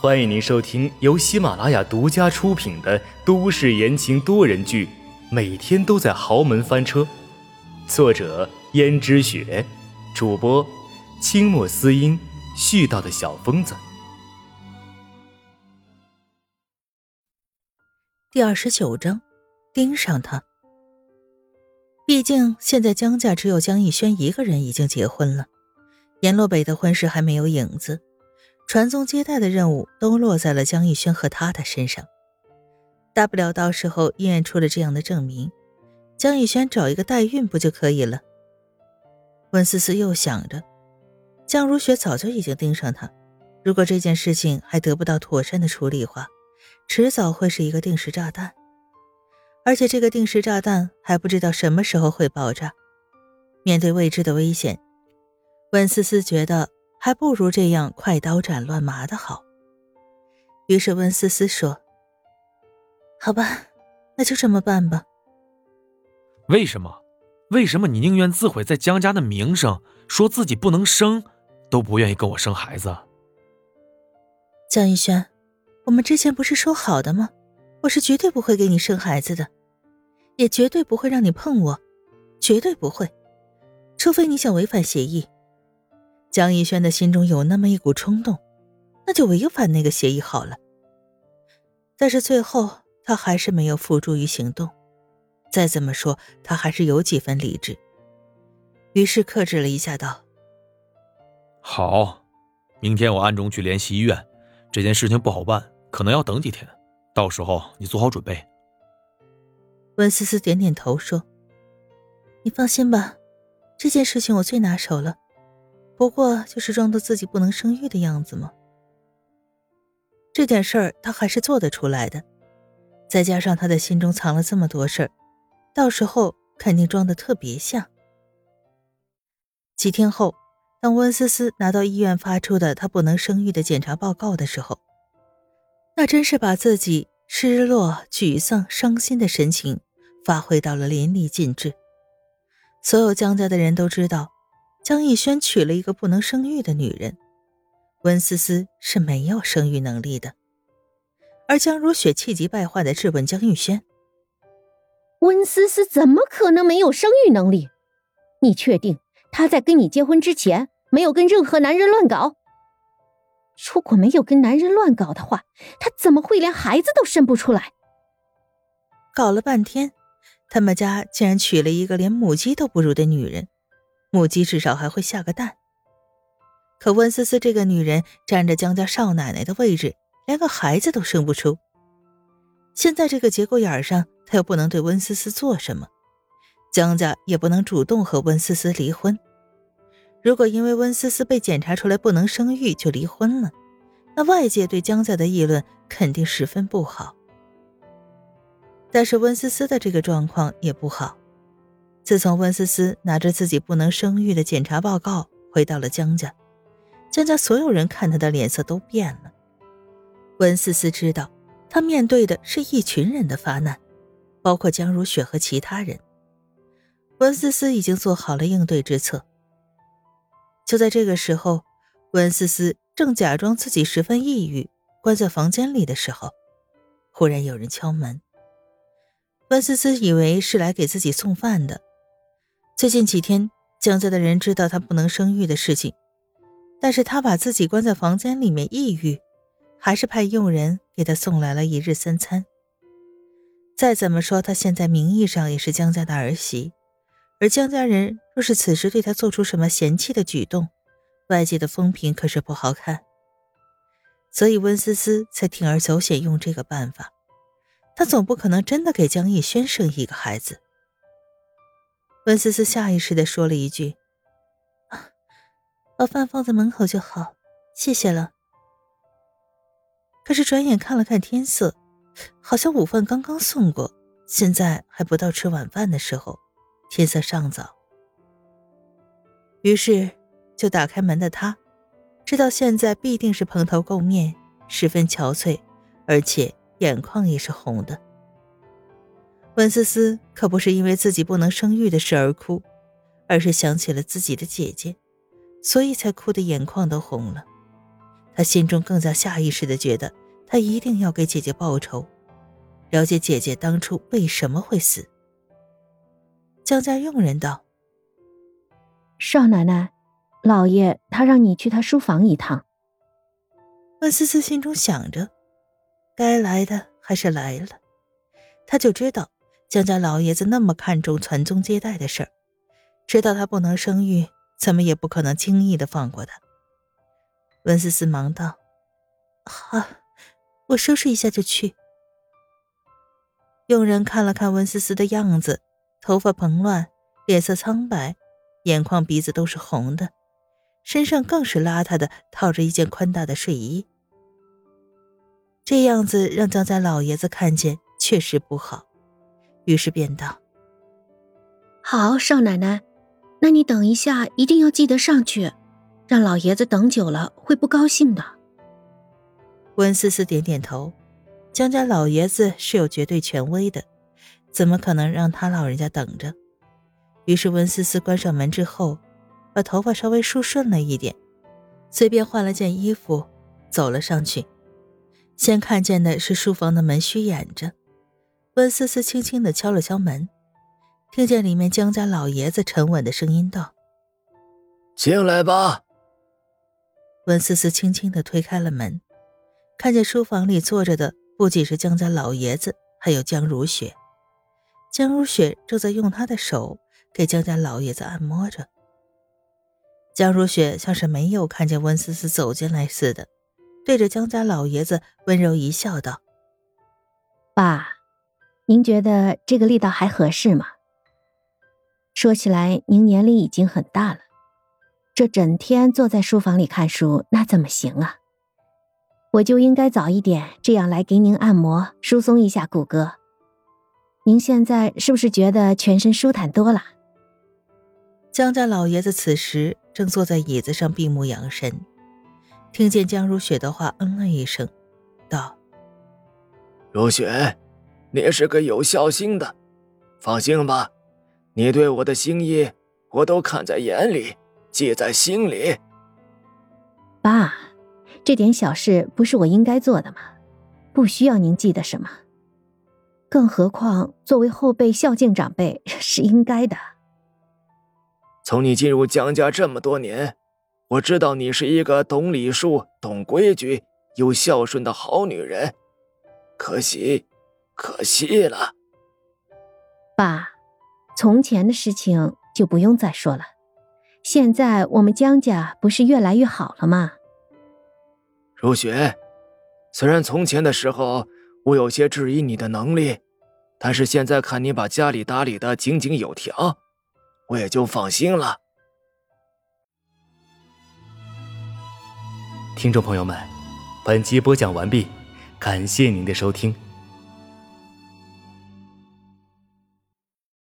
欢迎您收听由喜马拉雅独家出品的都市言情多人剧《每天都在豪门翻车》，作者：胭脂雪，主播：清墨思音，絮叨的小疯子。第二十九章，盯上他。毕竟现在江家只有江逸轩一个人已经结婚了，阎洛北的婚事还没有影子。传宗接代的任务都落在了江逸轩和他的身上，大不了到时候医院出了这样的证明，江逸轩找一个代孕不就可以了？温思思又想着，江如雪早就已经盯上他，如果这件事情还得不到妥善的处理话，迟早会是一个定时炸弹，而且这个定时炸弹还不知道什么时候会爆炸。面对未知的危险，温思思觉得。还不如这样快刀斩乱麻的好。于是温思思说：“好吧，那就这么办吧。”为什么？为什么你宁愿自毁在江家的名声，说自己不能生，都不愿意跟我生孩子？江逸轩，我们之前不是说好的吗？我是绝对不会给你生孩子的，也绝对不会让你碰我，绝对不会，除非你想违反协议。江逸轩的心中有那么一股冲动，那就违反那个协议好了。但是最后他还是没有付诸于行动。再怎么说，他还是有几分理智。于是克制了一下，道：“好，明天我暗中去联系医院。这件事情不好办，可能要等几天。到时候你做好准备。”温思思点点头说：“你放心吧，这件事情我最拿手了。”不过就是装作自己不能生育的样子吗？这点事儿他还是做得出来的。再加上他的心中藏了这么多事儿，到时候肯定装得特别像。几天后，当温思思拿到医院发出的她不能生育的检查报告的时候，那真是把自己失落、沮丧、伤心的神情发挥到了淋漓尽致。所有江家的人都知道。江逸轩娶了一个不能生育的女人，温思思是没有生育能力的。而江如雪气急败坏的质问江逸轩：“温思思怎么可能没有生育能力？你确定她在跟你结婚之前没有跟任何男人乱搞？如果没有跟男人乱搞的话，她怎么会连孩子都生不出来？搞了半天，他们家竟然娶了一个连母鸡都不如的女人。”母鸡至少还会下个蛋，可温思思这个女人占着江家少奶奶的位置，连个孩子都生不出。现在这个节骨眼上，她又不能对温思思做什么，江家也不能主动和温思思离婚。如果因为温思思被检查出来不能生育就离婚了，那外界对江家的议论肯定十分不好。但是温思思的这个状况也不好。自从温思思拿着自己不能生育的检查报告回到了江家，江家所有人看她的脸色都变了。温思思知道，她面对的是一群人的发难，包括江如雪和其他人。温思思已经做好了应对之策。就在这个时候，温思思正假装自己十分抑郁，关在房间里的时候，忽然有人敲门。温思思以为是来给自己送饭的。最近几天，江家的人知道他不能生育的事情，但是他把自己关在房间里面抑郁，还是派佣人给他送来了一日三餐。再怎么说，他现在名义上也是江家的儿媳，而江家人若是此时对他做出什么嫌弃的举动，外界的风评可是不好看。所以温思思才铤而走险用这个办法，她总不可能真的给江逸轩生一个孩子。温思思下意识的说了一句：“，把饭放在门口就好，谢谢了。”可是转眼看了看天色，好像午饭刚刚送过，现在还不到吃晚饭的时候，天色尚早。于是，就打开门的他，知道现在必定是蓬头垢面，十分憔悴，而且眼眶也是红的。温思思可不是因为自己不能生育的事而哭，而是想起了自己的姐姐，所以才哭得眼眶都红了。她心中更加下意识的觉得，她一定要给姐姐报仇，了解姐姐当初为什么会死。江家佣人道：“少奶奶，老爷他让你去他书房一趟。”温思思心中想着，该来的还是来了，她就知道江家老爷子那么看重传宗接代的事儿，知道他不能生育，怎么也不可能轻易的放过他。温思思忙道：“好，我收拾一下就去。”佣人看了看温思思的样子，头发蓬乱，脸色苍白，眼眶鼻子都是红的，身上更是邋遢的套着一件宽大的睡衣。这样子让江家老爷子看见确实不好，于是便道：“好，少奶奶，那你等一下一定要记得上去。”让老爷子等久了会不高兴的。温思思点点头，江家老爷子是有绝对权威的，怎么可能让他老人家等着？于是温思思关上门之后，把头发稍微梳顺了一点，随便换了件衣服，走了上去。先看见的是书房的门虚掩着，温思思轻轻的敲了敲门，听见里面江家老爷子沉稳的声音道：“进来吧。”温思思轻轻的推开了门，看见书房里坐着的不仅是江家老爷子，还有江如雪。江如雪正在用她的手给江家老爷子按摩着。江如雪像是没有看见温思思走进来似的，对着江家老爷子温柔一笑，道：“爸，您觉得这个力道还合适吗？说起来，您年龄已经很大了。”这整天坐在书房里看书，那怎么行啊？我就应该早一点这样来给您按摩，疏松一下骨骼。您现在是不是觉得全身舒坦多了？江家老爷子此时正坐在椅子上闭目养神，听见江如雪的话，嗯了一声，道：“如雪，你是个有孝心的，放心吧，你对我的心意，我都看在眼里。”记在心里，爸，这点小事不是我应该做的吗？不需要您记得什么。更何况，作为后辈孝敬长辈是应该的。从你进入江家这么多年，我知道你是一个懂礼数、懂规矩、又孝顺的好女人。可惜，可惜了。爸，从前的事情就不用再说了。现在我们江家不是越来越好了吗？如雪，虽然从前的时候我有些质疑你的能力，但是现在看你把家里打理的井井有条，我也就放心了。听众朋友们，本集播讲完毕，感谢您的收听。